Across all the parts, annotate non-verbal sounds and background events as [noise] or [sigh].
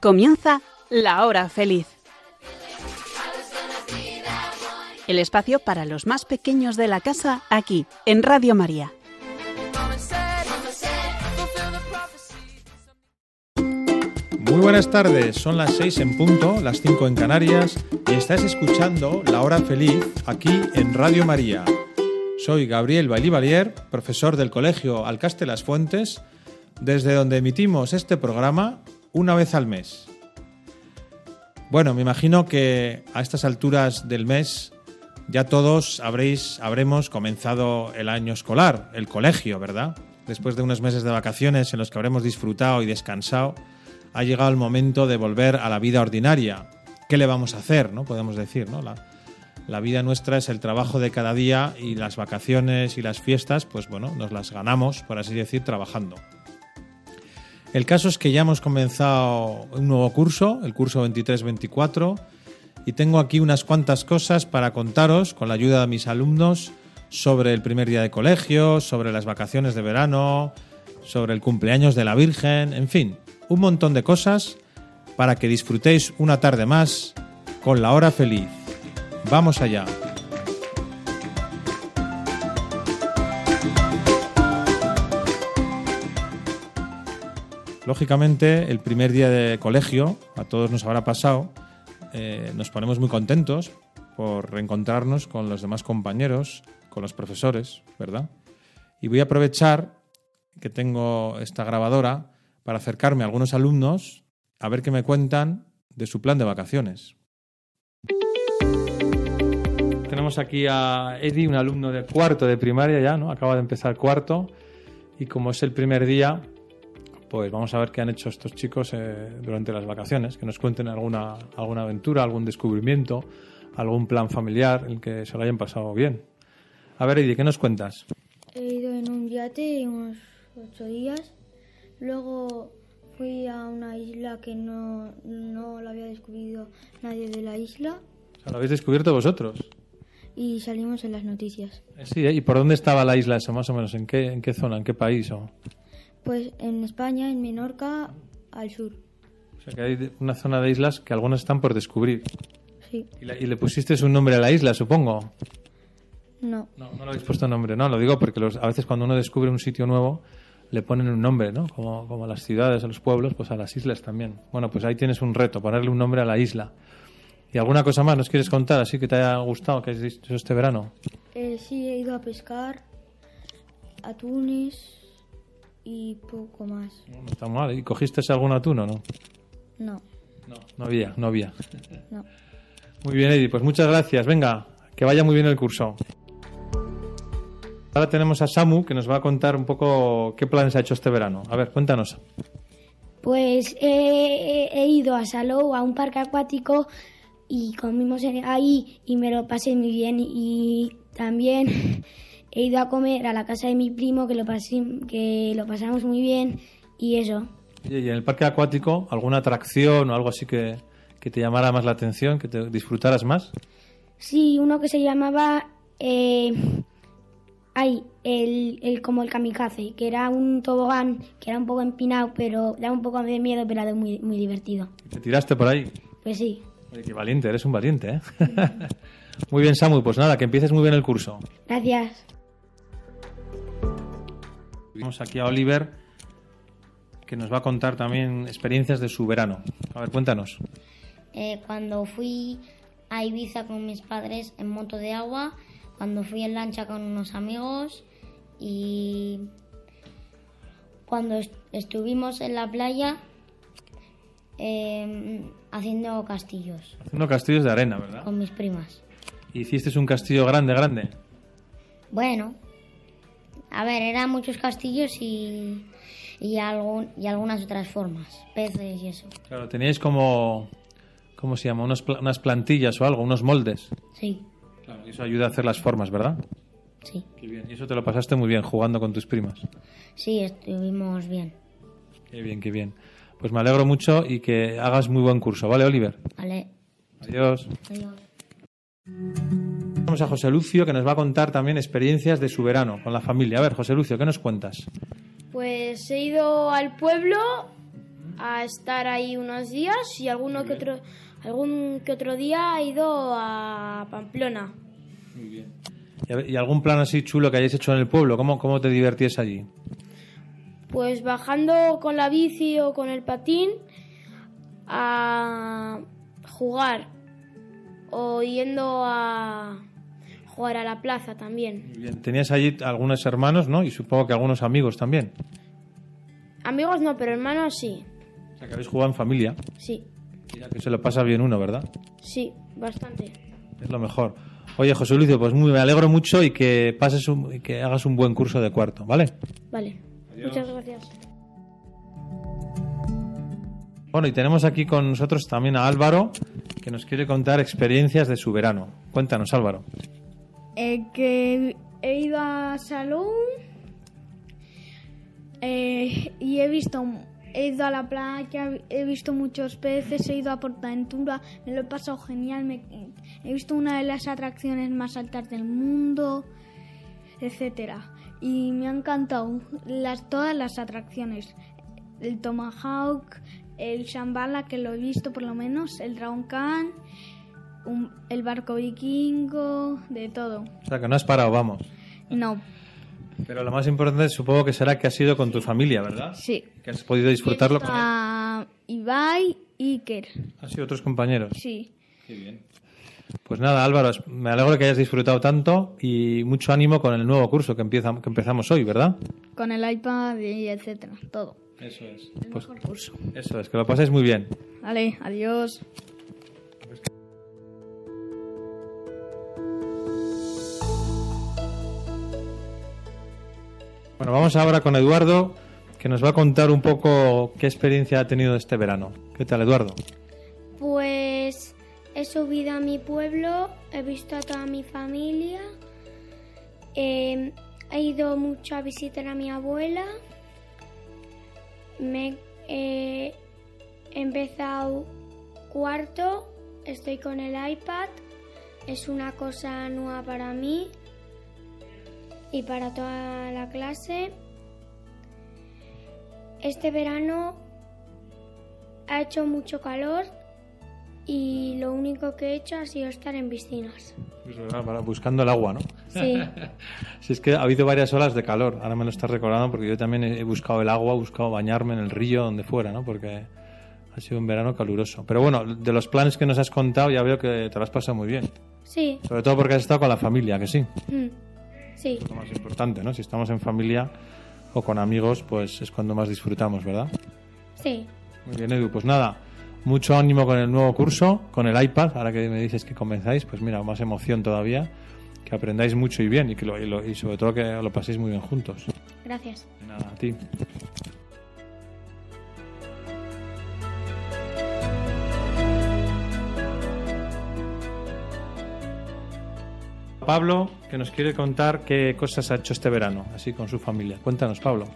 Comienza La Hora Feliz. El espacio para los más pequeños de la casa aquí, en Radio María. Muy buenas tardes, son las 6 en punto, las 5 en Canarias y estás escuchando La Hora Feliz aquí en Radio María. Soy Gabriel Bailivalier, profesor del Colegio Alcaste Las Fuentes, desde donde emitimos este programa una vez al mes. Bueno, me imagino que a estas alturas del mes ya todos habréis, habremos comenzado el año escolar, el colegio, ¿verdad? Después de unos meses de vacaciones en los que habremos disfrutado y descansado, ha llegado el momento de volver a la vida ordinaria. ¿Qué le vamos a hacer? ¿no? Podemos decir, ¿no? La, la vida nuestra es el trabajo de cada día y las vacaciones y las fiestas, pues bueno, nos las ganamos, por así decir, trabajando. El caso es que ya hemos comenzado un nuevo curso, el curso 23-24, y tengo aquí unas cuantas cosas para contaros con la ayuda de mis alumnos sobre el primer día de colegio, sobre las vacaciones de verano, sobre el cumpleaños de la Virgen, en fin, un montón de cosas para que disfrutéis una tarde más con la hora feliz. Vamos allá. Lógicamente, el primer día de colegio, a todos nos habrá pasado, eh, nos ponemos muy contentos por reencontrarnos con los demás compañeros, con los profesores, ¿verdad? Y voy a aprovechar que tengo esta grabadora para acercarme a algunos alumnos a ver qué me cuentan de su plan de vacaciones. Tenemos aquí a Eddie, un alumno de cuarto de primaria ya, ¿no? Acaba de empezar cuarto y como es el primer día, pues vamos a ver qué han hecho estos chicos eh, durante las vacaciones, que nos cuenten alguna, alguna aventura, algún descubrimiento, algún plan familiar en el que se lo hayan pasado bien. A ver, Eddie, ¿qué nos cuentas? He ido en un yate unos ocho días. Luego fui a una isla que no, no la había descubierto nadie de la isla O sea, ¿Lo habéis descubierto vosotros? y salimos en las noticias. Eh, Sí, ¿eh? ¿y por dónde estaba la isla esa, más o menos? ¿En qué, en qué zona, en qué país? O... Pues en España, en Menorca, al sur. o sea, que hay una zona de islas que algunas están por descubrir. Sí, Y, la- y le pusiste un nombre a la isla, supongo. no. No, no le habéis puesto nombre, no, lo digo porque los- a veces cuando uno descubre un sitio nuevo le ponen un nombre, ¿no? Como, como a las ciudades, a los pueblos, pues a las islas también. Bueno, pues ahí tienes un reto, ponerle un nombre a la isla. ¿Y alguna cosa más nos quieres contar así que te haya gustado, que has hecho este verano? Eh, sí, he ido a pescar atunes y poco más. No está mal. ¿Y cogiste algún atún o no? No, No, no había, no había. no. Muy bien, Eddie, pues muchas gracias. Venga, que vaya muy bien el curso. Ahora tenemos a Samu que nos va a contar un poco qué planes ha hecho este verano. A ver, cuéntanos. Pues he, he ido a Salou, a un parque acuático, y comimos en- ahí y me lo pasé muy bien. Y también [laughs] he ido a comer a la casa de mi primo, que lo, pasé, que lo pasamos muy bien, y eso. ¿Y en el parque acuático alguna atracción o algo así que, que te llamara más la atención, que te disfrutaras más? Sí, uno que se llamaba... Eh, ay, el, el, como el kamikaze, que era un tobogán que era un poco empinado, pero daba un poco de miedo, pero era muy, muy divertido. ¿Te tiraste por ahí? Pues sí. Oye, qué valiente, eres un valiente, ¿eh? [laughs] muy bien, Samu, pues nada, que empieces muy bien el curso. Gracias. Vamos aquí a Oliver, que nos va a contar también experiencias de su verano. A ver, cuéntanos. Eh, cuando fui a Ibiza con mis padres en moto de agua, cuando fui en lancha con unos amigos y cuando est- estuvimos en la playa eh, haciendo castillos Haciendo castillos de arena, ¿verdad? con mis primas. ¿Hiciste un castillo grande, grande? Bueno, a ver, eran muchos castillos y, y, algún, y algunas otras formas, peces y eso. Claro, teníais como... ¿Cómo se llama? Unos unas plantillas o algo, unos moldes. Sí, Claro, y eso ayuda a hacer las formas, ¿verdad? sí, Qué bien. Y eso te lo pasaste muy bien jugando con tus primas. sí, estuvimos bien. Qué bien, qué bien. Pues me alegro mucho y que hagas muy buen curso, ¿vale, Oliver? Vale, Adiós. adiós. Vamos a José Lucio que nos va a contar también experiencias de su verano con la familia. A ver, José Lucio, ¿qué nos cuentas? Pues he ido al pueblo a estar ahí unos días y alguno que otro, algún que otro día he ido a Pamplona. Muy bien. ¿Y, algún plan así chulo que hayáis hecho en el pueblo? ¿Cómo, cómo te divertías allí? Pues bajando con la bici o con el patín a jugar o yendo a jugar a la plaza también. Bien. Tenías allí algunos hermanos, ¿no? Y supongo que algunos amigos también. Amigos no, pero hermanos sí. O sea, que habéis jugado en familia. Sí. Mira que se lo pasa bien uno, ¿verdad? Sí, bastante. Es lo mejor. Oye, José Lucio, pues muy, me alegro mucho y que pases un, y que hagas un buen curso de cuarto, ¿vale? Vale. Muchas gracias. Bueno, y tenemos aquí con nosotros también a Álvaro, que nos quiere contar experiencias de su verano. Cuéntanos, Álvaro. Eh, que he ido a Salón eh, y he visto he ido a la playa, he visto muchos peces, he ido a Portaventura, me lo he pasado genial, he visto una de las atracciones más altas del mundo, etcétera. Y me han encantado las, todas las atracciones. El Tomahawk, el Shambhala, que lo he visto por lo menos, el Dragon Khan, el barco vikingo, de todo. O sea, que no has parado, vamos. No. Pero lo más importante supongo que será que has ido con tu familia, ¿verdad? Sí. Que has podido disfrutarlo con A Ibai y Iker. ¿Has sido otros compañeros? Sí. Qué bien. Pues nada, Álvaro, me alegro de que hayas disfrutado tanto y mucho ánimo con el nuevo curso que, empieza, que empezamos hoy, ¿verdad? Con el iPad y etcétera, todo. Eso es. El mejor curso. Eso es, que lo paséis muy bien. Vale, adiós. Bueno, vamos ahora con Eduardo, que nos va a contar un poco qué experiencia ha tenido este verano. ¿Qué tal, Eduardo? Pues he subido a mi pueblo, he visto a toda mi familia, eh, he ido mucho a visitar a mi abuela, me he empezado cuarto, estoy con el iPad, es una cosa nueva para mí y para toda la clase. Este verano ha hecho mucho calor y lo único que he hecho ha sido estar en piscinas. buscando el agua, ¿no? Sí. [laughs] si es que ha habido varias horas de calor, ahora me lo estás recordando porque yo también he buscado el agua, he buscado bañarme en el río, donde fuera, ¿no? Porque ha sido un verano caluroso. Pero bueno, de los planes que nos has contado ya veo que te lo has pasado muy bien. Sí. Sobre todo porque has estado con la familia, que sí. Mm. Sí. Es lo más importante, ¿no? Si estamos en familia o con amigos, pues es cuando más disfrutamos, ¿verdad? Sí. Muy bien, Edu. Pues nada, mucho ánimo con el nuevo curso, con el iPad. Ahora que me dices que comenzáis, pues mira, más emoción todavía. Que aprendáis mucho y bien y, que lo, y, y sobre todo que lo paséis muy bien juntos. Gracias. Nada, a ti. Pablo, que nos quiere contar qué cosas ha hecho este verano, así con su familia. Cuéntanos, Pablo.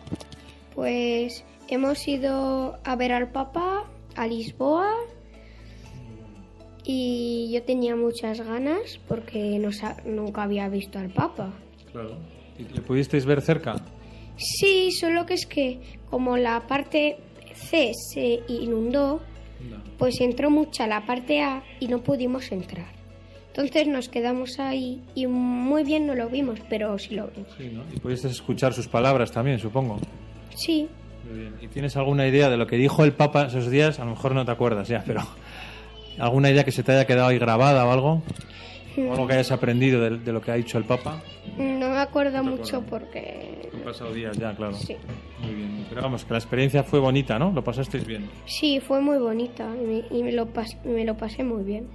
Pues hemos ido a ver al Papa a Lisboa y yo tenía muchas ganas porque no, nunca había visto al Papa. Claro. ¿Y le pudisteis ver cerca? Sí, solo que es que como la parte C se inundó, pues entró mucha la parte A y no pudimos entrar. Entonces nos quedamos ahí y muy bien no lo vimos, pero sí lo vimos. Sí, ¿no? Y pudiste escuchar sus palabras también, supongo. Sí. Muy bien. ¿Y tienes alguna idea de lo que dijo el Papa esos días? A lo mejor no te acuerdas ya, pero ¿alguna idea que se te haya quedado ahí grabada o algo? ¿O algo que hayas aprendido de, lo que ha dicho el Papa? No me acuerdo mucho porque... Han pasado días ya, claro. Sí. Muy bien. Pero vamos, que la experiencia fue bonita, ¿no? Lo pasasteis bien. Sí, fue muy bonita y me, lo, me lo pasé muy bien.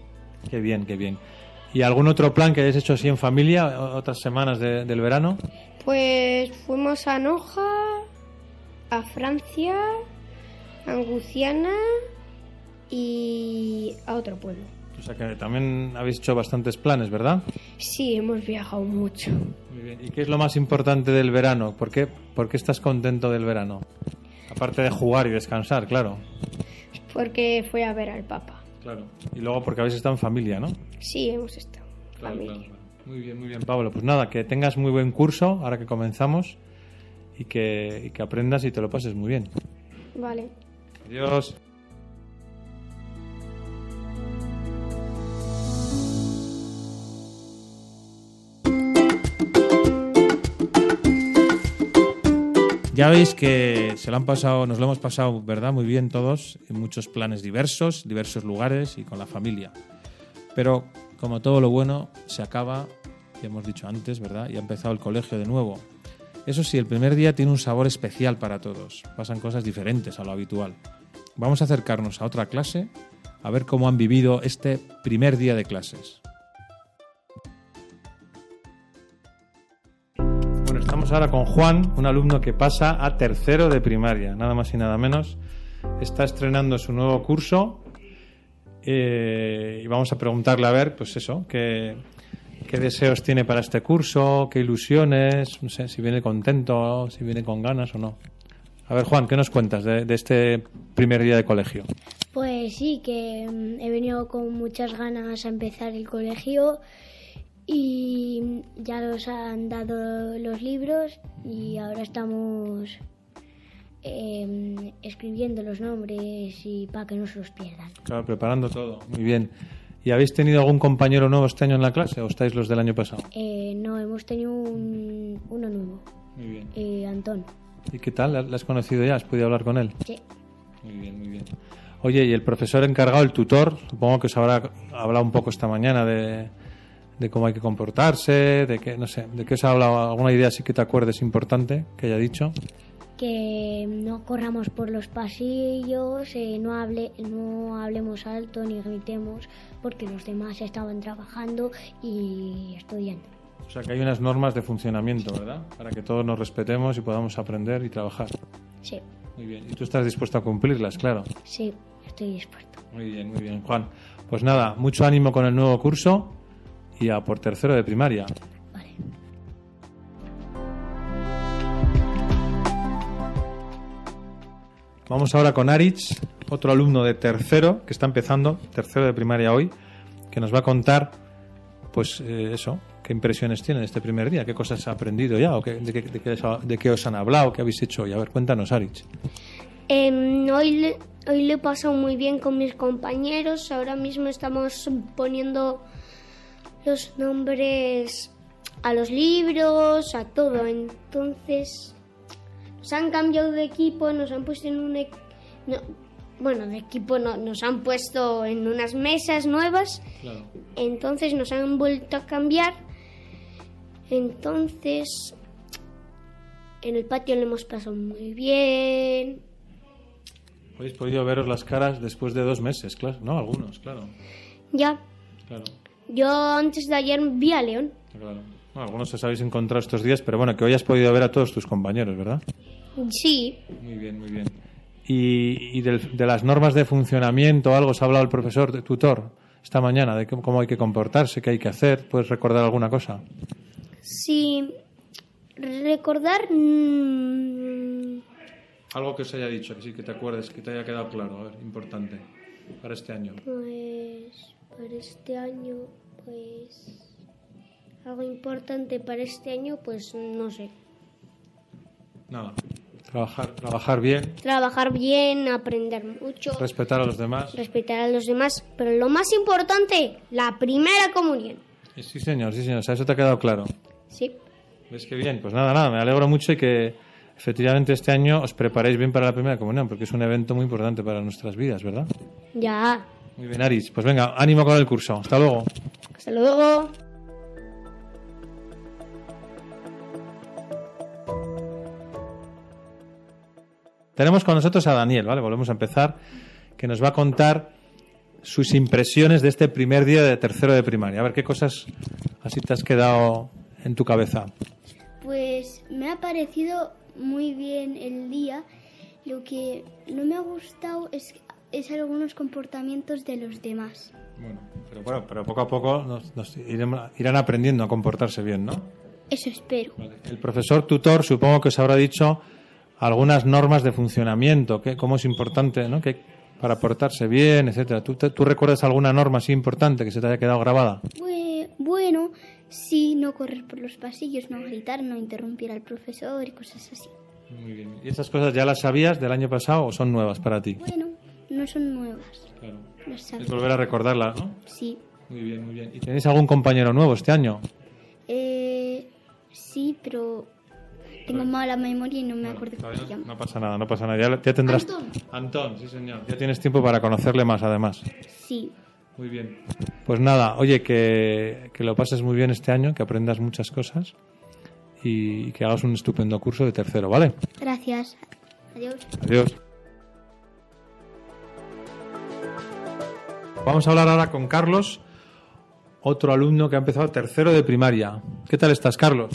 Qué bien, qué bien. ¿Y algún otro plan que hayas hecho así en familia, otras semanas del verano? Pues fuimos a Noja, a Francia, a Anguciana y a otro pueblo. O sea que también habéis hecho bastantes planes, ¿verdad? Sí, hemos viajado mucho. Muy bien. ¿Y qué es lo más importante del verano? ¿Por qué, ¿Por qué estás contento del verano? Aparte de jugar y descansar, claro. Porque fui a ver al Papa. Claro. Y luego porque habéis estado en familia, ¿no? Sí, hemos estado en familia. Muy bien, muy bien, Pablo. Pues nada, que tengas muy buen curso ahora que comenzamos y que, y que aprendas y te lo pases muy bien. Vale. Adiós. Ya veis que se lo han pasado, nos lo hemos pasado, ¿verdad? Muy bien todos, en muchos planes diversos, diversos lugares y con la familia. Pero como todo lo bueno, se acaba, ya hemos dicho antes, ¿verdad? Y ha empezado el colegio de nuevo. Eso sí, el primer día tiene un sabor especial para todos. Pasan cosas diferentes a lo habitual. Vamos a acercarnos a otra clase a ver cómo han vivido este primer día de clases. Ahora con Juan, un alumno que pasa a tercero de primaria, nada más y nada menos. Está estrenando su nuevo curso eh, y vamos a preguntarle a ver, pues eso, qué, deseos tiene para este curso, qué ilusiones, no sé, si viene contento, si viene con ganas o no. A ver, Juan, ¿qué nos cuentas de, de este primer día de colegio? Pues sí, que mm, he venido con muchas ganas a empezar el colegio y ya nos han dado los libros y ahora estamos em, escribiendo los nombres y para que no se los pierdan. Claro, preparando todo, muy bien. ¿Y habéis tenido algún compañero nuevo este año en la clase o estáis los del año pasado? Eh, no, hemos tenido un- uno nuevo, Muy bien. eh, Antón. ¿Y qué tal? ¿Le has conocido ya? ¿Has podido hablar con él? Sí. Muy bien, muy bien. Oye, y el profesor encargado, el tutor, supongo que os habrá hablado un poco esta mañana de, de cómo hay que comportarse, de qué, no sé, de qué os ha hablado, alguna idea así que te acuerdes importante que haya dicho. que no corramos por los pasillos, eh, no, hable, no hablemos alto ni gritemos porque los demás estaban trabajando y estudiando. O sea, que hay unas normas de funcionamiento, ¿verdad? Para que todos nos respetemos y podamos aprender y trabajar. Sí, Muy bien. Y tú estás dispuesto a cumplirlas, claro. sí, estoy dispuesto. Muy bien, muy bien, Juan. Pues nada, mucho ánimo con el nuevo curso y a por tercero de primaria. Vale. Vamos ahora con Aritz, otro alumno de tercero que está empezando, tercero de primaria hoy, que nos va a contar, pues eh, eso, qué impresiones tiene de este primer día, qué cosas ha aprendido ya, o qué- de, qué, de qué os- de qué os han hablado, qué habéis hecho hoy. A ver, cuéntanos, Aritz. Em, hoy, le, hoy le he pasado muy bien con mis compañeros. Ahora mismo estamos poniendo los nombres a los libros, a todo. Entonces, nos han cambiado de equipo, nos han puesto en un... e- no, bueno, de equipo no, nos han puesto en unas mesas nuevas. Claro. Entonces nos han vuelto a cambiar. Entonces, en el patio lo hemos pasado muy bien. Habéis podido veros las caras después de dos meses, claro, ¿no? Algunos, claro. Ya, Claro, yo antes de ayer vi a León. claro. Bueno, algunos os habéis encontrado estos días, pero bueno, que hoy has podido ver a todos tus compañeros, ¿verdad? Sí, Muy bien, muy bien. ¿Y, y del- de las normas de funcionamiento algo os ha hablado el profesor, de tutor, esta mañana, de cómo, cómo hay que comportarse, qué hay que hacer? ¿Puedes recordar alguna cosa? sí. Recordar. mm, Algo que os haya dicho, que sí que te acuerdes, que te haya quedado claro, a ver, importante, para este año. Pues. Para este año, pues. Algo importante para este año, pues no sé. Nada. Trabajar, trabajar bien, Trabajar bien, aprender mucho, respetar a los demás. respetar a los demás. Pero lo más importante, la primera comunión. Sí, señor, sí, señor. O sea, eso te ha quedado claro. Sí. ¿Ves qué bien? Pues nada, nada, me alegro mucho y que efectivamente este año os preparéis bien para la primera comunión, porque es un evento muy importante para nuestras vidas, ¿verdad? Ya. Muy bien, Aris. Pues venga, ánimo con el curso. Hasta luego. Hasta luego. Tenemos con nosotros a Daniel, ¿vale? Volvemos a empezar, que nos va a contar sus impresiones de este primer día de tercero de primaria. A ver qué cosas así te has quedado en tu cabeza. Pues me ha parecido muy bien el día. Lo que no me ha gustado es, es algunos comportamientos de los demás. Bueno, pero bueno, pero poco a poco nos, nos iremos- irán aprendiendo a comportarse bien, ¿no? Eso espero. El profesor tutor supongo que os habrá dicho algunas normas de funcionamiento, que cómo es importante, ¿no? Que para portarse bien, etcétera. ¿Tú, te- ¿Tú recuerdas alguna norma así importante que se te haya quedado grabada? Bue- Bueno, sí, no correr por los pasillos, no gritar, no interrumpir al profesor y cosas así. Muy bien. ¿Y esas cosas ya las sabías del año pasado o son nuevas para ti? Bueno, no son nuevas. Claro. Es volver a recordarlas, ¿no? Sí. Muy bien, muy bien. ¿Y tenéis algún compañero nuevo este año? Eh, sí, pero tengo mala memoria y no me acuerdo cómo se llama. No pasa nada, no pasa nada. Ya, ya tendrás. Antón. Antón, sí, señor. Ya tienes tiempo para conocerle más, además. Sí. Muy bien. Pues nada, oye, que, que lo pases muy bien este año, que aprendas muchas cosas y que hagas un estupendo curso de tercero, ¿vale? Gracias. Adiós. Adiós. Vamos a hablar ahora con Carlos, otro alumno que ha empezado tercero de primaria. ¿Qué tal estás, Carlos?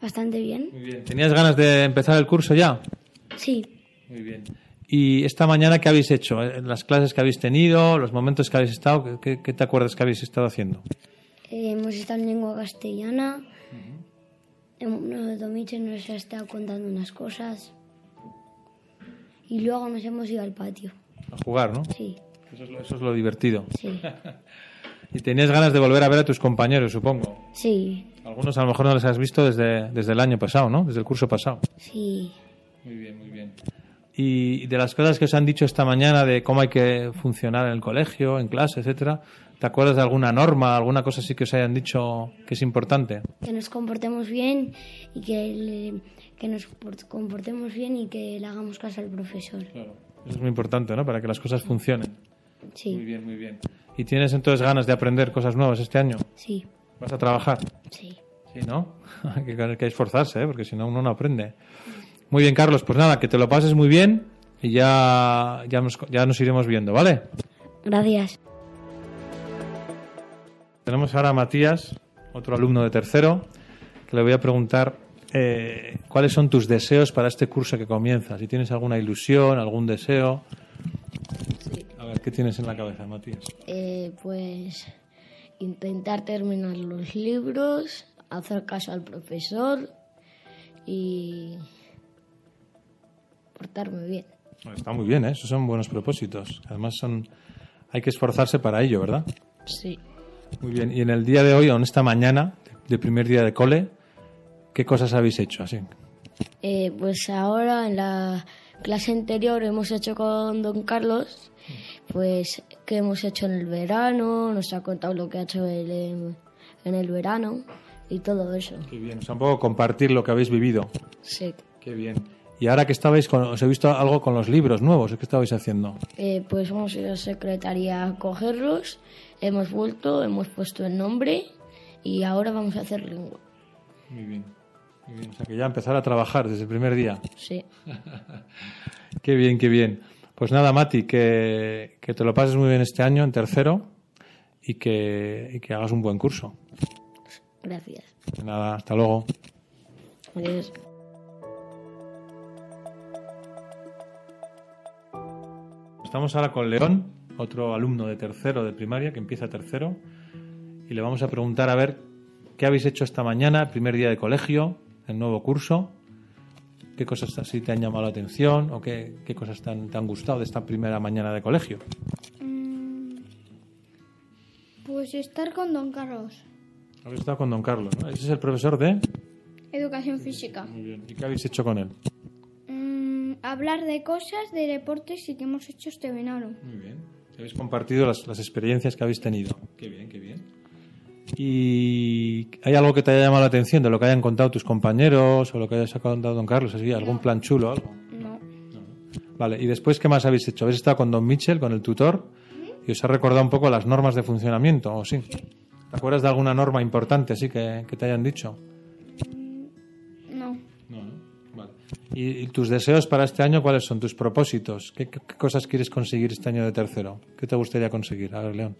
Bastante bien. Muy bien. ¿Tenías ganas de empezar el curso ya? Sí. Muy bien. ¿Y esta mañana qué habéis hecho? En las clases que habéis tenido, los momentos que habéis estado, ¿qué, qué te acuerdas que habéis estado haciendo? Eh, hemos estado en lengua castellana. Uno de Domiche nos ha estado contando unas cosas. Y luego nos hemos ido al patio. A jugar, ¿no? Sí, Eso es lo, eso es lo divertido. sí, [laughs] Y tenías ganas de volver a ver a tus compañeros, supongo. sí, Algunos a lo mejor no les has visto desde, desde el año pasado, ¿no? Desde el curso pasado. sí. Muy bien, muy bien. Y de las cosas que os han dicho esta mañana de cómo hay que funcionar en el colegio, en clase, etcétera, ¿te acuerdas de alguna norma, alguna cosa así que os hayan dicho que es importante? Que nos comportemos bien y que, le- que nos por- comportemos bien y que le hagamos caso al profesor. Claro. Eso es muy importante, ¿no? Para que las cosas funcionen. Muy bien, muy bien. ¿Y tienes entonces ganas de aprender cosas nuevas este año? sí, ¿Vas a trabajar? sí. Sí, ¿no? [laughs] hay, que, hay que esforzarse, ¿eh? porque si no uno no aprende. Muy bien, Carlos, pues nada, que te lo pases muy bien y ya, ya, nos, ya nos iremos viendo, ¿vale? Gracias. Tenemos ahora a Matías, otro alumno de tercero, que le voy a preguntar eh, cuáles son tus deseos para este curso que comienza. Si tienes alguna ilusión, algún deseo. ¿Qué tienes en la cabeza, Matías? Eh, pues intentar terminar los libros, hacer caso al profesor y portarme bien. Está muy bien, ¿eh? esos son buenos propósitos. Además, son hay que esforzarse para ello, ¿verdad? Sí. Muy bien. Y en el día de hoy, o en esta mañana, de primer día de cole, ¿qué cosas habéis hecho así? Eh, pues ahora en la clase anterior hemos hecho con don Carlos, pues qué hemos hecho en el verano, nos ha contado lo que ha hecho él en, en el verano y todo eso. Qué bien. O sea, un poco compartir lo que habéis vivido. Sí. Qué bien. Y ahora que estabais con, os he visto algo con los libros nuevos, ¿qué estabais haciendo? Eh, pues hemos ido a secretaría a cogerlos, hemos vuelto, hemos puesto el nombre y ahora vamos a hacer lengua. Muy bien. Muy bien. O sea, que ya empezar a trabajar desde el primer día. Sí. [laughs] Qué bien, qué bien. Pues nada, Mati, que, que te lo pases muy bien este año en tercero y que, y que hagas un buen curso. Gracias. Nada, hasta luego. Adiós. Estamos ahora con León, otro alumno de tercero de primaria que empieza tercero, y le vamos a preguntar a ver qué habéis hecho esta mañana, el primer día de colegio, el nuevo curso, qué cosas así te han llamado la atención o qué, qué cosas te han, te han gustado de esta primera mañana de colegio. Mm, Pues estar con don Carlos. Habéis estado con don Carlos, ¿no? Ese es el profesor de... Educación física. Muy bien. ¿Y qué habéis hecho con él? Mm, hablar de cosas, de deportes y que hemos hecho este verano. Muy bien. Habéis compartido las, las experiencias que habéis tenido. Qué bien, qué bien. ¿Y hay algo que te haya llamado la atención de lo que hayan contado tus compañeros o lo que hayas contado don Carlos? Así, ¿Algún plan chulo o algo? No. Vale, ¿y después qué más habéis hecho? ¿Habéis estado con don Mitchell, con el tutor? ¿Y os ha recordado un poco las normas de funcionamiento o sí? ¿Te acuerdas de alguna norma importante así que, que te hayan dicho? No. No, ¿no? Vale. ¿Y, y tus deseos para este año cuáles son? ¿Tus propósitos? ¿Qué, qué- qué cosas quieres conseguir este año de tercero? ¿Qué te gustaría conseguir? A ver, León.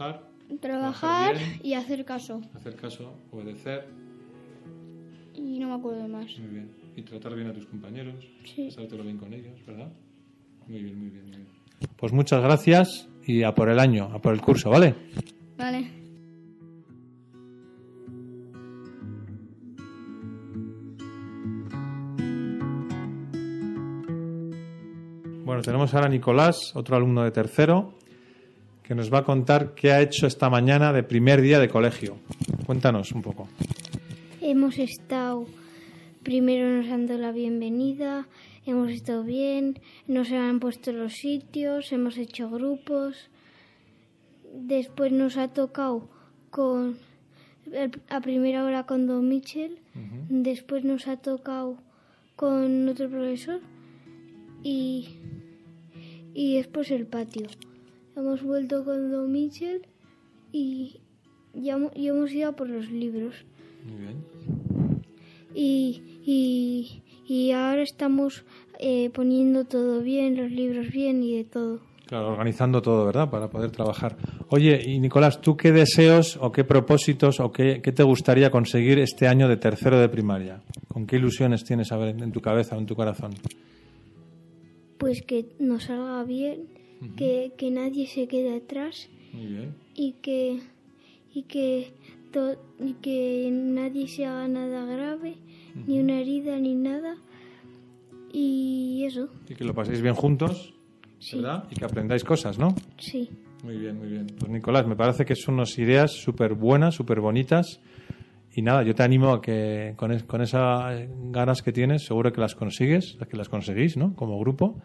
Trabajar, Trabajar bien. y hacer caso. hacer caso, obedecer. Y no me acuerdo de más. Muy bien. Y tratar bien a tus compañeros. Sí. Pasártelo bien con ellos, ¿verdad? Muy bien, muy bien, muy bien. Pues muchas gracias y a por el año, a por el curso, ¿vale? Vale. Bueno, tenemos ahora a Nicolás, otro alumno de tercero, que nos va a contar qué ha hecho esta mañana de primer día de colegio. Cuéntanos un poco. hemos estado, primero nos han dado la bienvenida, hemos estado bien, nos han puesto los sitios, hemos hecho grupos. Después nos ha tocado con a primera hora con Don Mitchell, después nos ha tocado con otro profesor y, y después el patio. Hemos vuelto con Don Mitchell y ya, hemos ido a por los libros. Muy bien. Y, y, y ahora estamos eh, poniendo todo bien, los libros bien y de todo. Claro, organizando todo, ¿verdad? Para poder trabajar. Oye, y Nicolás, ¿tú qué deseos o qué propósitos o qué, qué te gustaría conseguir este año de tercero de primaria? ¿Con qué ilusiones tienes a ver, en tu cabeza o en tu corazón? Pues que nos salga bien, que, que, nadie se quede atrás Muy bien. y que y que y que nadie se haga nada grave, ni una herida ni nada. Y eso. Y que lo paséis bien juntos, ¿verdad? Y que aprendáis cosas, ¿no? Sí. Muy bien, muy bien. Pues Nicolás, me parece que son unas ideas súper buenas, súper bonitas. Y nada, yo te animo a que con, con esas ganas que tienes, seguro que las consigues, que las conseguís, ¿no? Como grupo.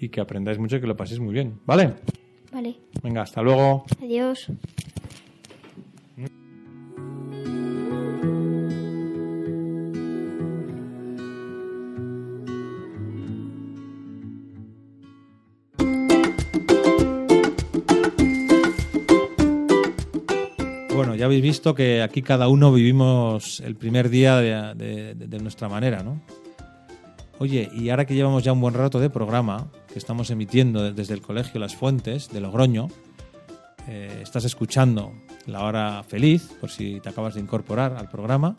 Y que aprendáis mucho y que lo paséis muy bien. ¿Vale? Vale. Venga, hasta luego. Adiós. Bueno, ya habéis visto que aquí cada uno vivimos el primer día de, de, de, nuestra manera, ¿no? Oye, y ahora que llevamos ya un buen rato de programa, que estamos emitiendo desde el Colegio Las Fuentes de Logroño, eh, estás escuchando La Hora Feliz, por si te acabas de incorporar al programa,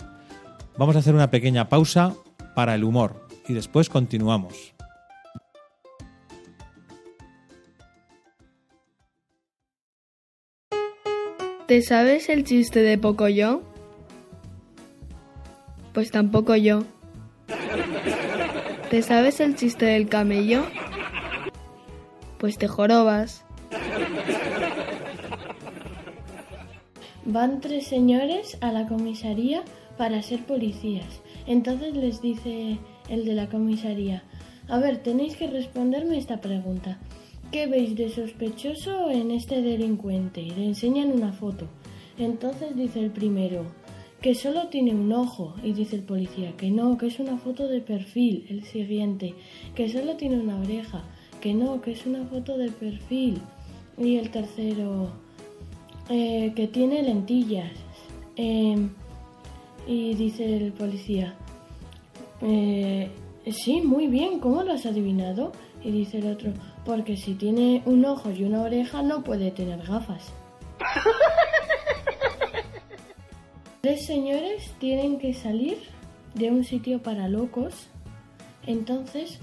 vamos a hacer una pequeña pausa para el humor y después continuamos. ¿Te sabes el chiste de Pocoyo? Pues tampoco yo. ¿Te sabes el chiste del camello? Pues te jorobas. Van tres señores a la comisaría para ser policías. Entonces les dice el de la comisaría, a ver, tenéis que responderme esta pregunta. ¿Qué veis de sospechoso en este delincuente? Y le enseñan una foto. Entonces dice el primero, que solo tiene un ojo. Y dice el policía, que no, que es una foto de perfil. El siguiente, que solo tiene una oreja. Que no, que es una foto de perfil. Y el tercero, eh, que tiene lentillas. Eh, y dice el policía, eh, sí, muy bien, ¿cómo lo has adivinado? Y dice el otro, porque si tiene un ojo y una oreja no puede tener gafas. [laughs] Tres señores tienen que salir de un sitio para locos. Entonces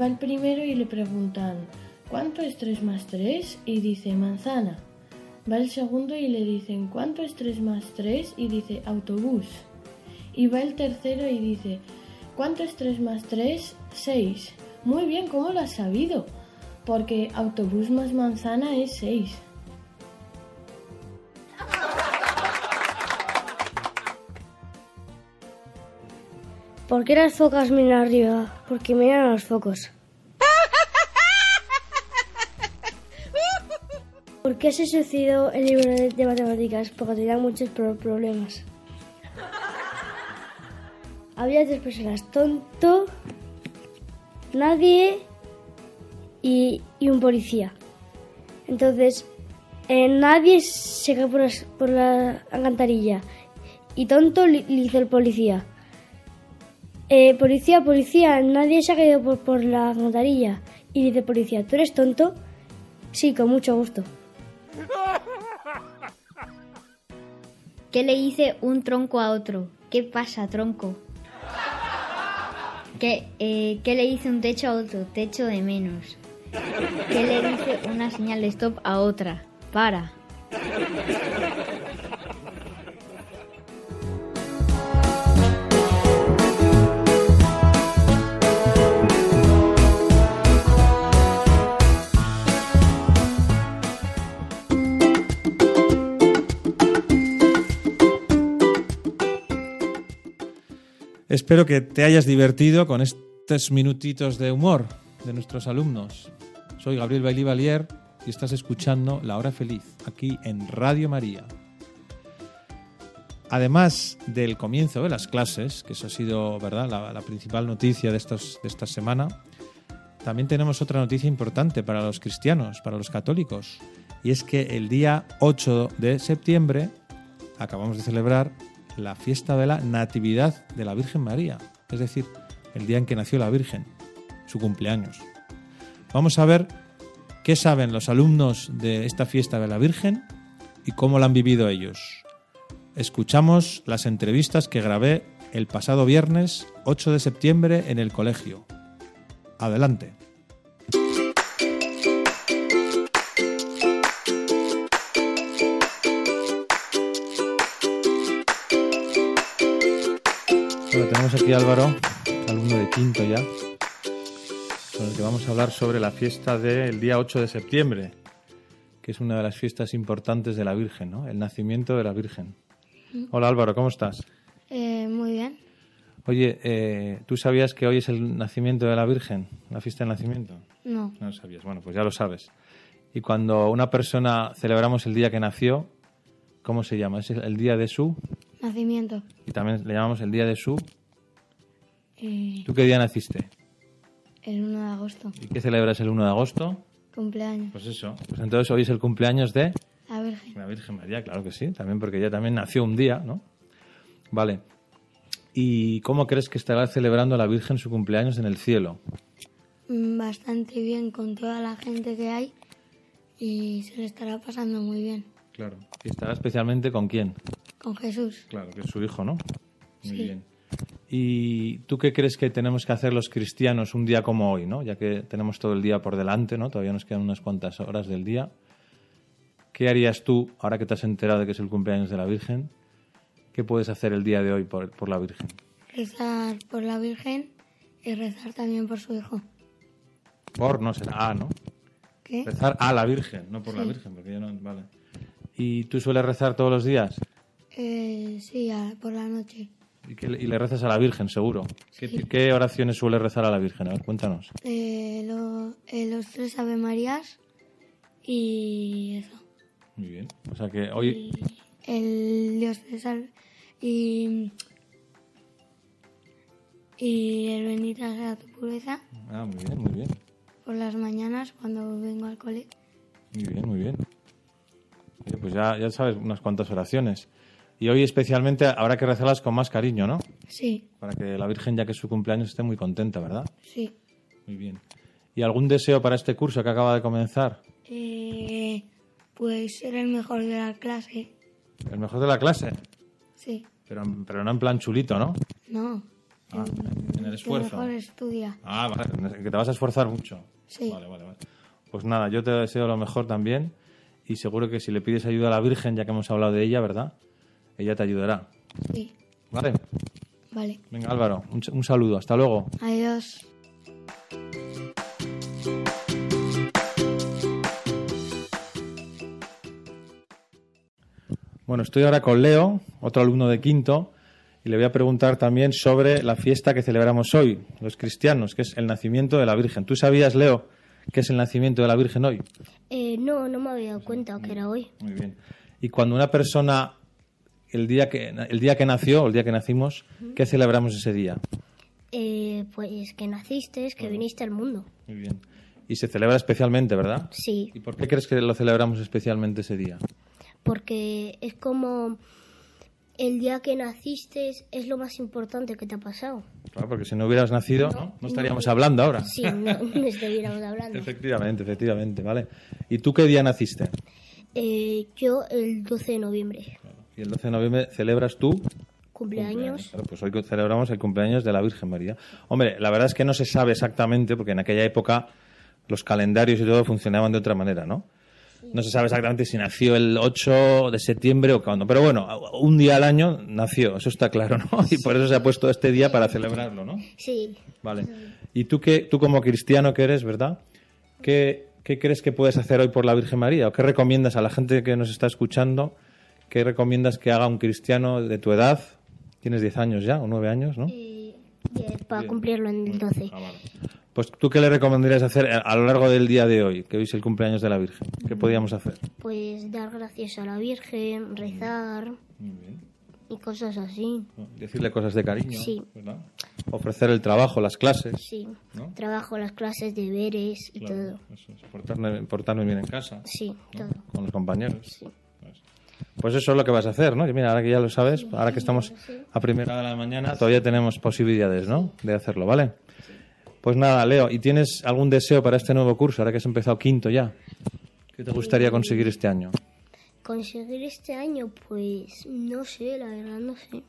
va el primero y le preguntan, ¿cuánto es 3 más 3? Y dice, manzana. Va el segundo y le dicen, ¿cuánto es 3 más 3? Y dice, autobús. Y va el tercero y dice, ¿cuánto es 3 más 3? 6. Muy bien, ¿cómo lo has sabido? Porque autobús más manzana es 6. ¿Por qué las focas miran arriba? Porque miran a los focos. ¿Por qué se suicidó el libro de matemáticas? Porque tenía muchos problemas. Había tres personas, tonto, nadie y, un policía. Entonces, eh, nadie se cae por, la alcantarilla y tonto le hizo el policía. Eh, policía, policía, nadie se ha caído por, por la alcantarilla. Y dice policía, ¿tú eres tonto? Sí, con mucho gusto. ¿Qué le dice un tronco a otro? ¿Qué pasa, tronco? ¿Qué, eh, ¿Qué le dice un techo a otro? Techo de menos. ¿Qué le dice una señal de stop a otra? Para. Espero que te hayas divertido con estos minutitos de humor de nuestros alumnos. Soy Gabriel Bailí Valier y estás escuchando La Hora Feliz aquí en Radio María. Además del comienzo de las clases, que eso ha sido ¿verdad? La, principal noticia de, de esta semana, también tenemos otra noticia importante para los cristianos, para los católicos, y es que el día 8 de septiembre acabamos de celebrar la fiesta de la Natividad de la Virgen María, es decir, el día en que nació la Virgen, su cumpleaños. Vamos a ver qué saben los alumnos de esta fiesta de la Virgen y cómo la han vivido ellos. Escuchamos las entrevistas que grabé el pasado viernes 8 de septiembre en el colegio. Adelante. Tenemos aquí Álvaro, alumno de quinto ya, con el que vamos a hablar sobre la fiesta del día 8 de septiembre, que es una de las fiestas importantes de la Virgen, ¿no? El nacimiento de la Virgen. Hola Álvaro, ¿cómo estás? Eh, muy bien. Oye, eh, ¿tú sabías que hoy es el nacimiento de la Virgen, la fiesta del nacimiento? No. No lo sabías. Bueno, pues ya lo sabes. Y cuando una persona celebramos el día que nació, ¿cómo se llama? Es el día de su. Nacimiento. Y también le llamamos el día de su. Eh, ¿Tú qué día naciste? el 1 de agosto. ¿Y qué celebras el 1 de agosto? Cumpleaños. Pues eso. Pues entonces hoy es el cumpleaños de La Virgen. la Virgen María, claro que sí. También porque ella también nació un día, ¿no? Vale. ¿Y cómo crees que estará celebrando la Virgen su cumpleaños en el cielo? Mm, Bastante bien con toda la gente que hay y se le estará pasando muy bien. Claro. ¿Y estará especialmente con quién? Con Jesús. Claro, que es su hijo, ¿no? Muy Sí. bien. ¿Y tú qué crees que tenemos que hacer los cristianos un día como hoy, ¿no? Ya que tenemos todo el día por delante, ¿no? Todavía nos quedan unas cuantas horas del día. ¿Qué harías tú, ahora que te has enterado de que es el cumpleaños de la Virgen? ¿Qué puedes hacer el día de hoy por, por la Virgen? Rezar por la Virgen y rezar también por su hijo. Por, no será A, ¿no? ¿Qué? Rezar a la Virgen, no por la. Virgen, porque ya no... Vale. ¿Y tú sueles rezar todos los días? Eh, sí, a- por la noche. ¿Y, qué le- y le rezas a la Virgen, seguro? ¿Qué, qué oraciones suele rezar a la Virgen? A ver, cuéntanos. Eh, lo- eh, los tres Ave Marías y eso. Muy bien. O sea que hoy... El Dios te salve y, y el bendita sea tu pureza Ah, muy bien, muy bien. por las mañanas cuando vengo al cole. Muy bien, muy bien. Oye, pues ya, ya sabes unas cuantas oraciones. Y hoy especialmente habrá que rezarlas con más cariño, ¿no? Sí, Para que la Virgen, ya que es su cumpleaños, esté muy contenta, ¿verdad? sí. Muy bien. ¿Y algún deseo para este curso que acaba de comenzar? Eh, pues ser el mejor de la clase. El mejor de la clase. Sí, Pero, pero no en plan chulito, ¿no? no. Ah, en el esfuerzo. mejor estudia. Ah, vale, que te vas a esforzar mucho. Sí. Vale, vale, vale. Pues nada, yo te deseo lo mejor también y seguro que si le pides ayuda a la Virgen, ya que hemos hablado de ella, ¿verdad? Ella te ayudará. Sí, ¿Vale? vale. Venga, Álvaro, un, un saludo. Hasta luego. Adiós. Bueno, estoy ahora con Leo, otro alumno de quinto, y le voy a preguntar también sobre la fiesta que celebramos hoy, los cristianos, que es el nacimiento de la Virgen. ¿Tú sabías, Leo, qué es el nacimiento de la Virgen hoy? Eh, no, no me había dado cuenta que era hoy. Muy bien. Y cuando una persona, el día que, el día que nació, el día que nacimos, ¿qué celebramos ese día? Eh, pues que naciste, que viniste al mundo. Muy bien. Y se celebra especialmente, ¿verdad? Sí, ¿Y por qué crees que lo celebramos especialmente ese día? porque es como el día que naciste es lo más importante que te ha pasado. Claro, porque si no hubieras nacido, ¿no? No estaríamos hablando ahora. Sí, no, no estuviéramos hablando. [laughs] Efectivamente, efectivamente, ¿vale? ¿Y tú qué día naciste? Eh, yo el 12 de noviembre, Y el 12 de noviembre celebras tú cumpleaños. Claro, pues hoy celebramos el cumpleaños de la Virgen María. Hombre, la verdad es que no se sabe exactamente, porque en aquella época los calendarios y todo funcionaban de otra manera, ¿no? No se sabe exactamente si nació el 8 de septiembre o cuándo. Pero bueno, un día al año nació, eso está claro, ¿no? Y por eso se ha puesto este día para celebrarlo, ¿no? Sí, Vale. Y tú, que, tú como cristiano que eres, ¿verdad? ¿Qué, ¿Qué crees que puedes hacer hoy por la Virgen María? ¿O qué recomiendas a la gente que nos está escuchando? ¿Qué recomiendas que haga un cristiano de tu edad? Tienes 10 años ya, o 9 años, ¿no? Eh, para cumplirlo en el 12. Ah, pues tú qué le recomendarías hacer a lo largo del día de hoy, que hoy es el cumpleaños de la Virgen. ¿Qué podríamos hacer? Pues dar gracias a la Virgen, rezar y cosas así. Decirle cosas de cariño. Sí. Ofrecer el trabajo, las clases. Sí. Trabajo, las clases, deberes y todo. Eso es. Portarme, bien en casa. Sí, todo. Con los compañeros. Sí. Pues eso es lo que vas a hacer, ¿no? Y mira, ahora que ya lo sabes, ahora que estamos a primera hora de la mañana, todavía tenemos posibilidades, ¿no? De hacerlo, ¿vale? Pues nada, Leo, ¿y tienes algún deseo para este nuevo curso, ahora que has empezado quinto ya? ¿Qué te gustaría conseguir este año? Conseguir este año, pues no sé, la verdad no sé.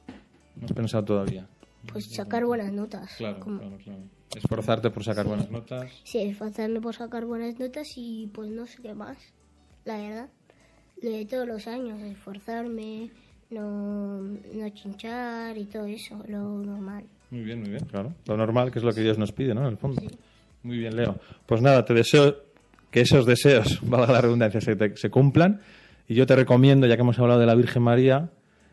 ¿No has pensado todavía? Pues sacar buenas notas. Claro, claro, claro. Esforzarte por sacar buenas notas. Sí, esforzarme por sacar buenas notas y pues no sé qué más, la verdad de todos los años, esforzarme, no, no chinchar y todo eso, lo normal. Muy bien, muy bien, claro. Lo normal, que es lo que Dios nos pide, ¿no? En el fondo. Muy bien, Leo. Pues nada, te deseo que esos deseos, [laughs] valga la redundancia, se, se cumplan. Y yo te recomiendo, ya que hemos hablado de la Virgen María,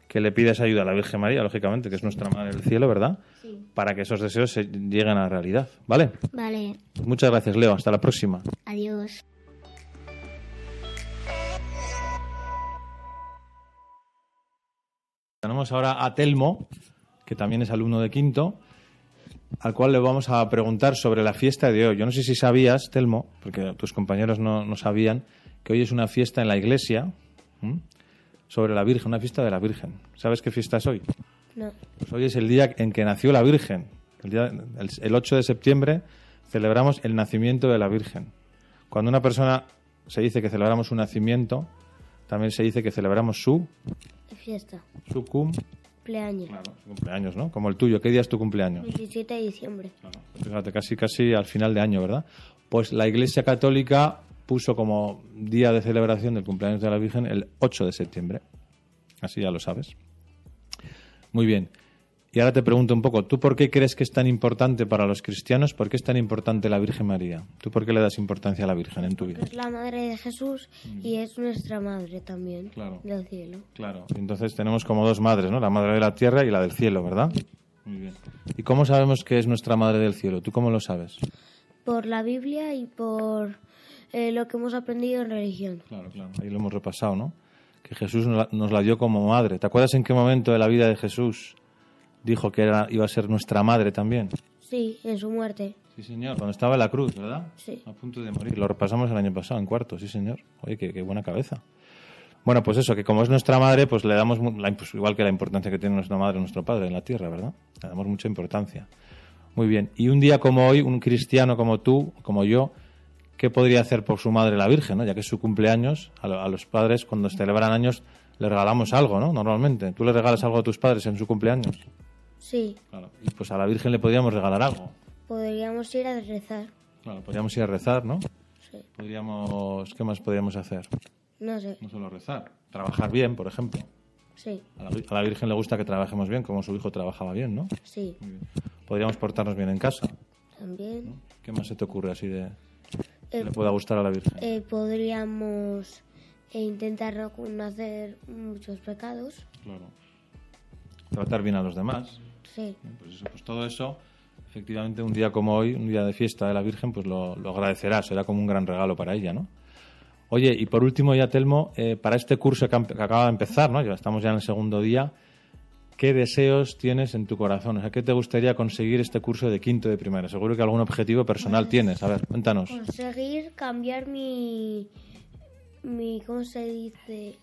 que le pidas ayuda a la Virgen María, lógicamente, que es nuestra Madre del Cielo, ¿verdad? Sí. Para que esos deseos se lleguen a la realidad, ¿vale? Vale. muchas gracias, Leo. Hasta la próxima. Adiós. Tenemos ahora a Telmo, que también es alumno de quinto, al cual le vamos a preguntar sobre la fiesta de hoy. Yo no sé si sabías, Telmo, porque tus compañeros no, sabían, que hoy es una fiesta en la iglesia sobre la Virgen, una fiesta de la Virgen. ¿Sabes qué fiesta es hoy? No. Pues hoy es el día en que nació la Virgen. El, día, el 8 de septiembre celebramos el nacimiento de la Virgen. Cuando una persona se dice que celebramos un nacimiento, también se dice que celebramos su fiesta. Su cumpleaños. Claro, su cumpleaños, ¿no? Como el tuyo. ¿Qué día es tu cumpleaños? 17 de diciembre. fíjate, casi, casi al final de año, ¿verdad? Pues la Iglesia Católica puso como día de celebración del cumpleaños de la Virgen el 8 de septiembre. Así ya lo sabes. Muy bien. Y ahora te pregunto un poco, ¿tú por qué crees que es tan importante para los cristianos? ¿Por qué es tan importante la Virgen María? ¿Tú por qué le das importancia a la Virgen en tu vida? Es la madre de Jesús y es nuestra madre también claro. del cielo. Claro, entonces tenemos como dos madres, ¿no? La madre de la tierra y la del cielo, ¿verdad? Muy bien. ¿Y cómo sabemos que es nuestra madre del cielo? ¿Tú cómo lo sabes? Por la Biblia y por eh, lo que hemos aprendido en religión. Claro, claro, ahí lo hemos repasado, ¿no? Que Jesús nos la dio como madre. ¿Te acuerdas en qué momento de la vida de Jesús dijo que era, iba a ser nuestra madre también. Sí, en su muerte. Sí, señor, cuando estaba en la cruz, ¿verdad? Sí. A punto de morir. Lo repasamos el año pasado, en cuarto, sí, señor. Oye, qué, buena cabeza. Bueno, pues eso, que como es nuestra madre, pues le damos, pues igual que la importancia que tiene nuestra madre nuestro padre en la tierra, ¿verdad? Le damos mucha importancia. Muy bien. Y un día como hoy, un cristiano como tú, como yo, ¿qué podría hacer por su madre la Virgen, ¿no? ya que es su cumpleaños? A, a los padres, cuando celebran años, le regalamos algo, ¿no? Normalmente. ¿Tú le regalas algo a tus padres en su cumpleaños? Sí. Claro. Y pues a la Virgen le podríamos regalar algo. Podríamos ir a rezar. Claro, podríamos ir a rezar, ¿no? Sí. Podríamos, ¿qué más podríamos hacer? No sé. No solo rezar, trabajar bien, por ejemplo. Sí. A la, Virgen le gusta que trabajemos bien, como su hijo trabajaba bien, ¿no? Sí. Podríamos portarnos bien en casa. También. ¿Qué más se te ocurre así de que le pueda gustar a la Virgen? Eh, podríamos eh, intentar no hacer muchos pecados. Claro. Tratar bien a los demás. Sí. Pues, eso, pues todo eso, efectivamente, un día como hoy, un día de fiesta de la Virgen, pues lo, agradecerá, será como un gran regalo para ella, ¿no? Oye, y por último ya, Telmo, eh, para este curso que, acaba de empezar, ¿no? Ya estamos ya en el segundo día, ¿qué deseos tienes en tu corazón? O sea, ¿qué te gustaría conseguir este curso de quinto de primaria? Seguro que algún objetivo personal pues tienes. A ver, cuéntanos. Conseguir cambiar mi, mi ¿cómo se dice?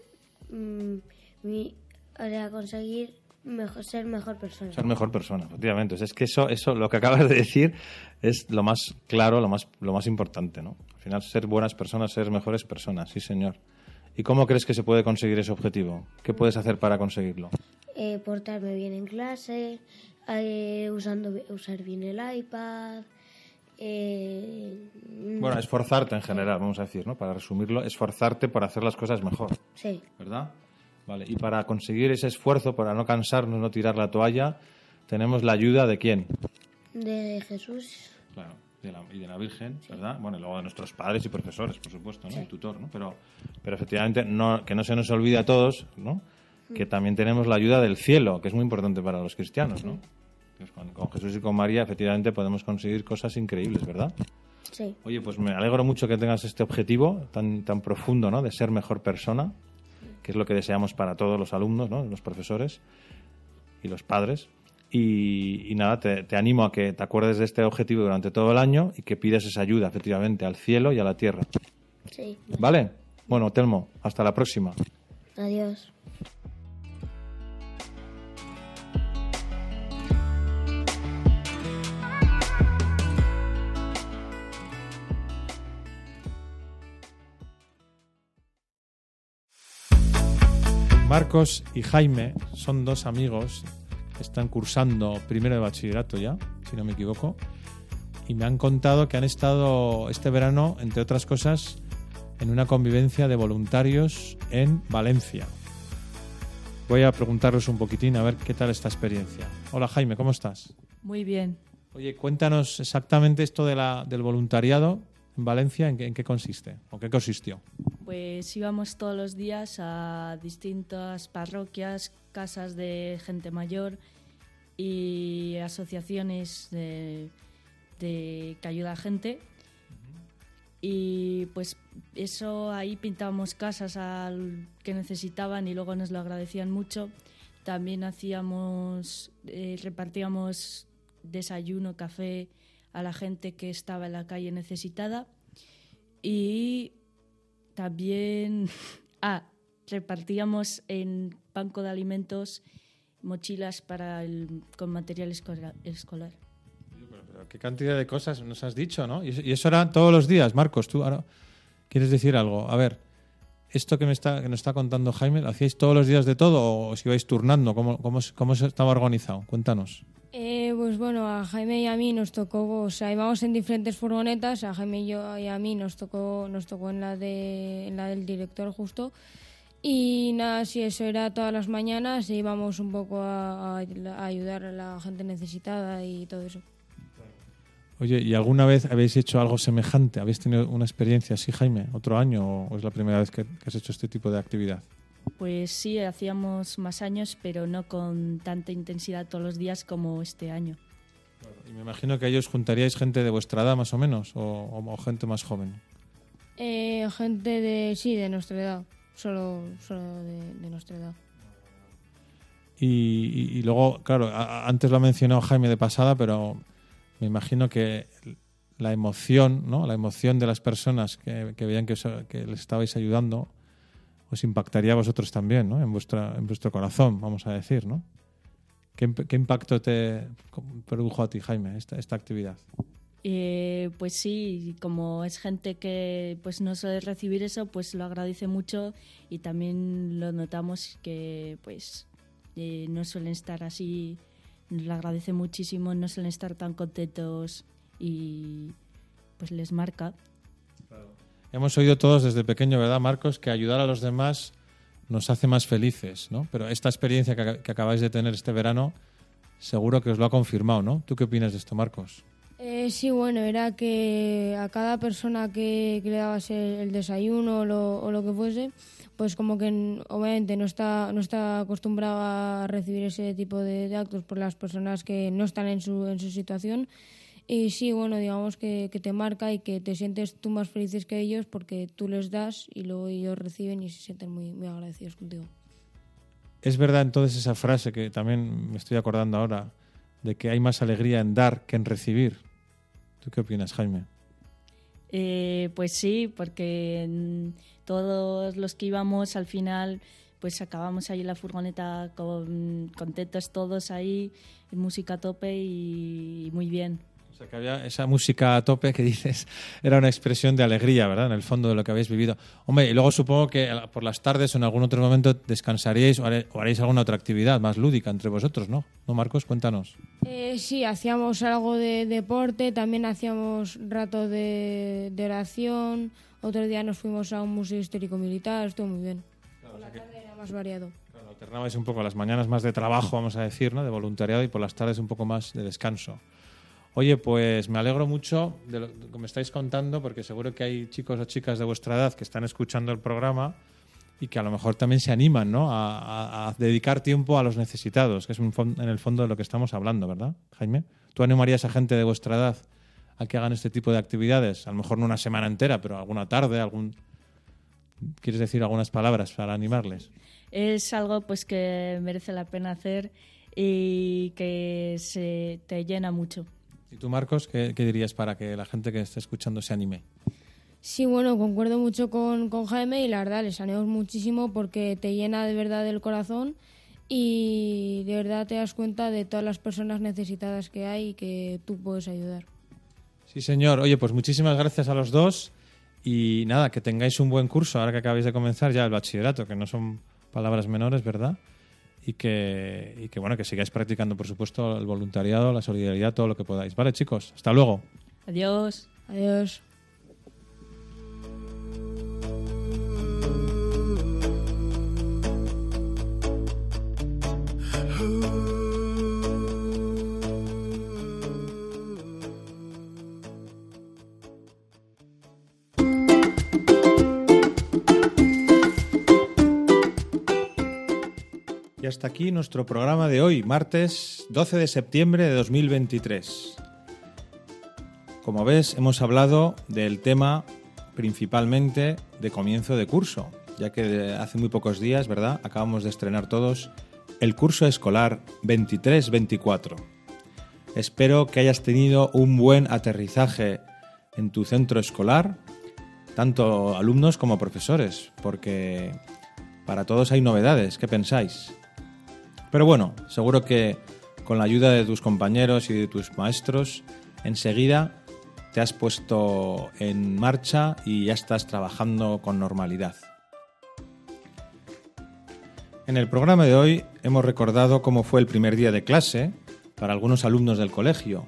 Mm, mi, o sea, conseguir Mejor, ser mejor persona. Ser mejor persona, efectivamente. Es que eso, eso, lo que acabas de decir es lo más claro, lo más, lo más importante, ¿no? Al final, ser buenas personas, ser mejores personas, sí, señor. ¿Y cómo crees que se puede conseguir ese objetivo? ¿Qué puedes hacer para conseguirlo? Eh, portarme bien en clase, eh, usando, usar bien el iPad. Eh, bueno, esforzarte en general, vamos a decir, ¿no? Para resumirlo, esforzarte por hacer las cosas mejor. Sí. ¿Verdad? Vale, y para conseguir ese esfuerzo, para no cansarnos, no tirar la toalla, tenemos la ayuda de quién? De Jesús. Claro, y de la Virgen, ¿verdad? Bueno, y luego de nuestros padres y profesores, por supuesto, ¿no? El tutor, ¿no? Pero, pero efectivamente, no, que no se nos olvide a todos, ¿no? Que también tenemos la ayuda del cielo, que es muy importante para los cristianos, ¿no? Pues con, con Jesús y con María, efectivamente, podemos conseguir cosas increíbles, ¿verdad? Sí. Oye, pues me alegro mucho que tengas este objetivo tan, tan profundo, ¿no? De ser mejor persona, que es lo que deseamos para todos los alumnos, ¿no? Los profesores y los padres. Y, y nada, te, te animo a que te acuerdes de este objetivo durante todo el año y que pidas esa ayuda, efectivamente, al cielo y a la tierra. Sí. ¿Vale? Bueno, Telmo, hasta la próxima. Adiós. Marcos y Jaime son dos amigos que están cursando primero de bachillerato ya, si no me equivoco, y me han contado que han estado este verano, entre otras cosas, en una convivencia de voluntarios en Valencia. Voy a preguntarles un poquitín a ver qué tal esta experiencia. Hola Jaime, ¿cómo estás? Muy bien. Oye, cuéntanos exactamente esto de la, del voluntariado en Valencia, ¿en qué, en qué consiste? ¿O qué consistió? Pues íbamos todos los días a distintas parroquias, casas de gente mayor y asociaciones de, de que ayuda a gente. Y pues eso ahí pintábamos casas al que necesitaban y luego nos lo agradecían mucho. También hacíamos, eh, repartíamos desayuno, café a la gente que estaba en la calle necesitada y también [laughs] ah, repartíamos en banco de alimentos mochilas para el, con material escolar. escolar. Pero qué cantidad de cosas nos has dicho, ¿no? Y eso, era todos los días, Marcos. Tú ahora quieres decir algo. A ver, esto que me está que nos está contando Jaime, ¿lo hacíais todos los días de todo o os ibais turnando? ¿Cómo, cómo, cómo estaba organizado? Cuéntanos. Eh, pues bueno, a Jaime y a mí nos tocó, o sea, íbamos en diferentes furgonetas, a Jaime y, yo, y a mí nos tocó, nos tocó en la de, en la del director justo. Y nada, si eso era todas las mañanas, e íbamos un poco a, ayudar a la gente necesitada y todo eso. Oye, ¿y alguna vez habéis hecho algo semejante? ¿Habéis tenido una experiencia así, Jaime, otro año o es la primera vez que has hecho este tipo de actividad? Pues sí, hacíamos más años, pero no con tanta intensidad todos los días como este año. Y me imagino que ahí os juntaríais gente de vuestra edad más o menos o, o- o gente más joven. Eh, gente de, sí, de nuestra edad, solo, solo de, de nuestra edad. Y, y- y luego, claro, a- a- antes lo ha mencionado Jaime de pasada, pero me imagino que la emoción, ¿no? La emoción de las personas que, que veían que, os- que les estabais ayudando os impactaría a vosotros también, ¿no? En, vuestra, en vuestro corazón, vamos a decir, ¿no? ¿Qué, imp- qué impacto te produjo a ti, Jaime, esta, esta actividad? Eh, pues sí, como es gente que pues no suele recibir eso, pues lo agradece mucho y también lo notamos que pues eh, no suelen estar así, lo agradece muchísimo, no suelen estar tan contentos y pues les marca. Hemos oído todos desde pequeño, ¿verdad, Marcos? Que ayudar a los demás nos hace más felices, ¿no? Pero esta experiencia que, que acabáis de tener este verano, seguro que os lo ha confirmado, ¿no? ¿Tú qué opinas de esto, Marcos? Eh, sí, bueno, era que a cada persona que, que le dabas el, el desayuno o lo, o lo que fuese, pues como que obviamente no está, no está acostumbrado a recibir ese tipo de, de actos por las personas que no están en su, en su situación. Y sí, bueno, digamos que, que te marca y que te sientes tú más felices que ellos porque tú les das y luego ellos reciben y se sienten muy, muy agradecidos contigo. ¿Es verdad entonces esa frase que también me estoy acordando ahora, de que hay más alegría en dar que en recibir? ¿Tú qué opinas, Jaime? Eh, pues sí, porque todos los que íbamos al final, pues acabamos ahí en la furgoneta con, contentos todos ahí, música a tope y, muy bien. O sea, que había esa música a tope que [laughs] dices, era una expresión de alegría, ¿verdad? En el fondo de lo que habéis vivido. Hombre, y luego supongo que por las tardes o en algún otro momento descansaríais o haré- o haréis alguna otra actividad más lúdica entre vosotros, ¿no? ¿No, Marcos? Cuéntanos. Eh, sí, hacíamos algo de deporte, también hacíamos rato de, de oración. Otro día nos fuimos a un museo histórico militar, estuvo muy bien. Por la tarde era más variado. Alternabais un poco las mañanas más de trabajo, vamos a decir, ¿no? De voluntariado y por las tardes un poco más de descanso. Oye, pues me alegro mucho de lo que me estáis contando porque seguro que hay chicos o chicas de vuestra edad que están escuchando el programa y que a lo mejor también se animan ¿no? a, dedicar tiempo a los necesitados, que es en el fondo de lo que estamos hablando, ¿verdad, Jaime? ¿Tú animarías a gente de vuestra edad a que hagan este tipo de actividades? A lo mejor no una semana entera, pero alguna tarde, algún... ¿Quieres decir algunas palabras para animarles? Es algo pues que merece la pena hacer y que se te llena mucho. ¿Y tú, Marcos, qué, qué dirías para que la gente que esté escuchando se anime? Sí, bueno, concuerdo mucho con, con Jaime y la verdad les animo muchísimo porque te llena de verdad el corazón y de verdad te das cuenta de todas las personas necesitadas que hay y que tú puedes ayudar. Sí, señor. Oye, pues muchísimas gracias a los dos y nada, que tengáis un buen curso ahora que acabáis de comenzar ya el bachillerato, que no son palabras menores, ¿verdad? Y que, y que bueno, que sigáis practicando, por supuesto, el voluntariado, la solidaridad, todo lo que podáis. Vale, chicos, hasta luego. Adiós. Adiós. Hasta aquí nuestro programa de hoy, martes 12 de septiembre de 2023. Como ves, hemos hablado del tema principalmente de comienzo de curso, ya que hace muy pocos días, ¿verdad? Acabamos de estrenar todos el curso escolar 23-24. Espero que hayas tenido un buen aterrizaje en tu centro escolar, tanto alumnos como profesores, porque para todos hay novedades. ¿Qué pensáis? Pero bueno, seguro que con la ayuda de tus compañeros y de tus maestros, enseguida te has puesto en marcha y ya estás trabajando con normalidad. En el programa de hoy hemos recordado cómo fue el primer día de clase para algunos alumnos del colegio.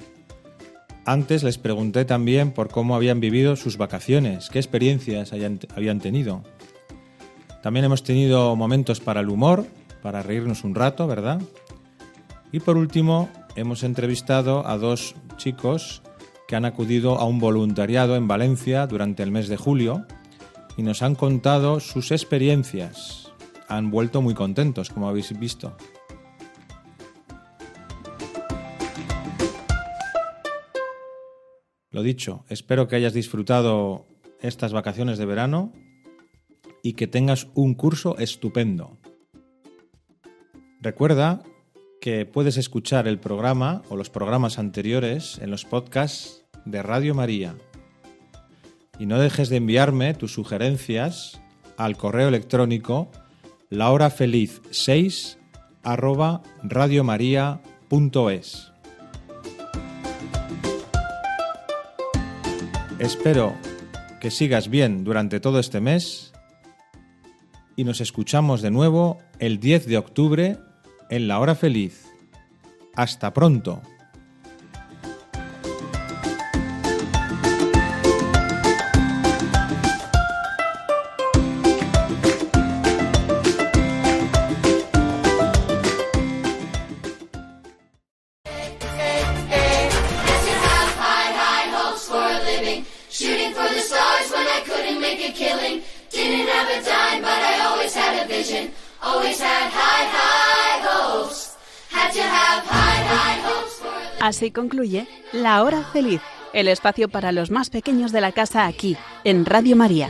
Antes les pregunté también por cómo habían vivido sus vacaciones, qué experiencias habían tenido. También hemos tenido momentos para el humor para reírnos un rato, ¿verdad? Y por último, hemos entrevistado a dos chicos que han acudido a un voluntariado en Valencia durante el mes de julio y nos han contado sus experiencias. Han vuelto muy contentos, como habéis visto. Lo dicho, espero que hayas disfrutado estas vacaciones de verano y que tengas un curso estupendo. Recuerda que puedes escuchar el programa o los programas anteriores en los podcasts de Radio María. Y no dejes de enviarme tus sugerencias al correo electrónico lahorafeliz6 arroba radiomaria.es. Espero que sigas bien durante todo este mes y nos escuchamos de nuevo el 10 de octubre en la hora feliz. Hasta pronto. Así concluye La Hora Feliz, el espacio para los más pequeños de la casa aquí, en Radio María.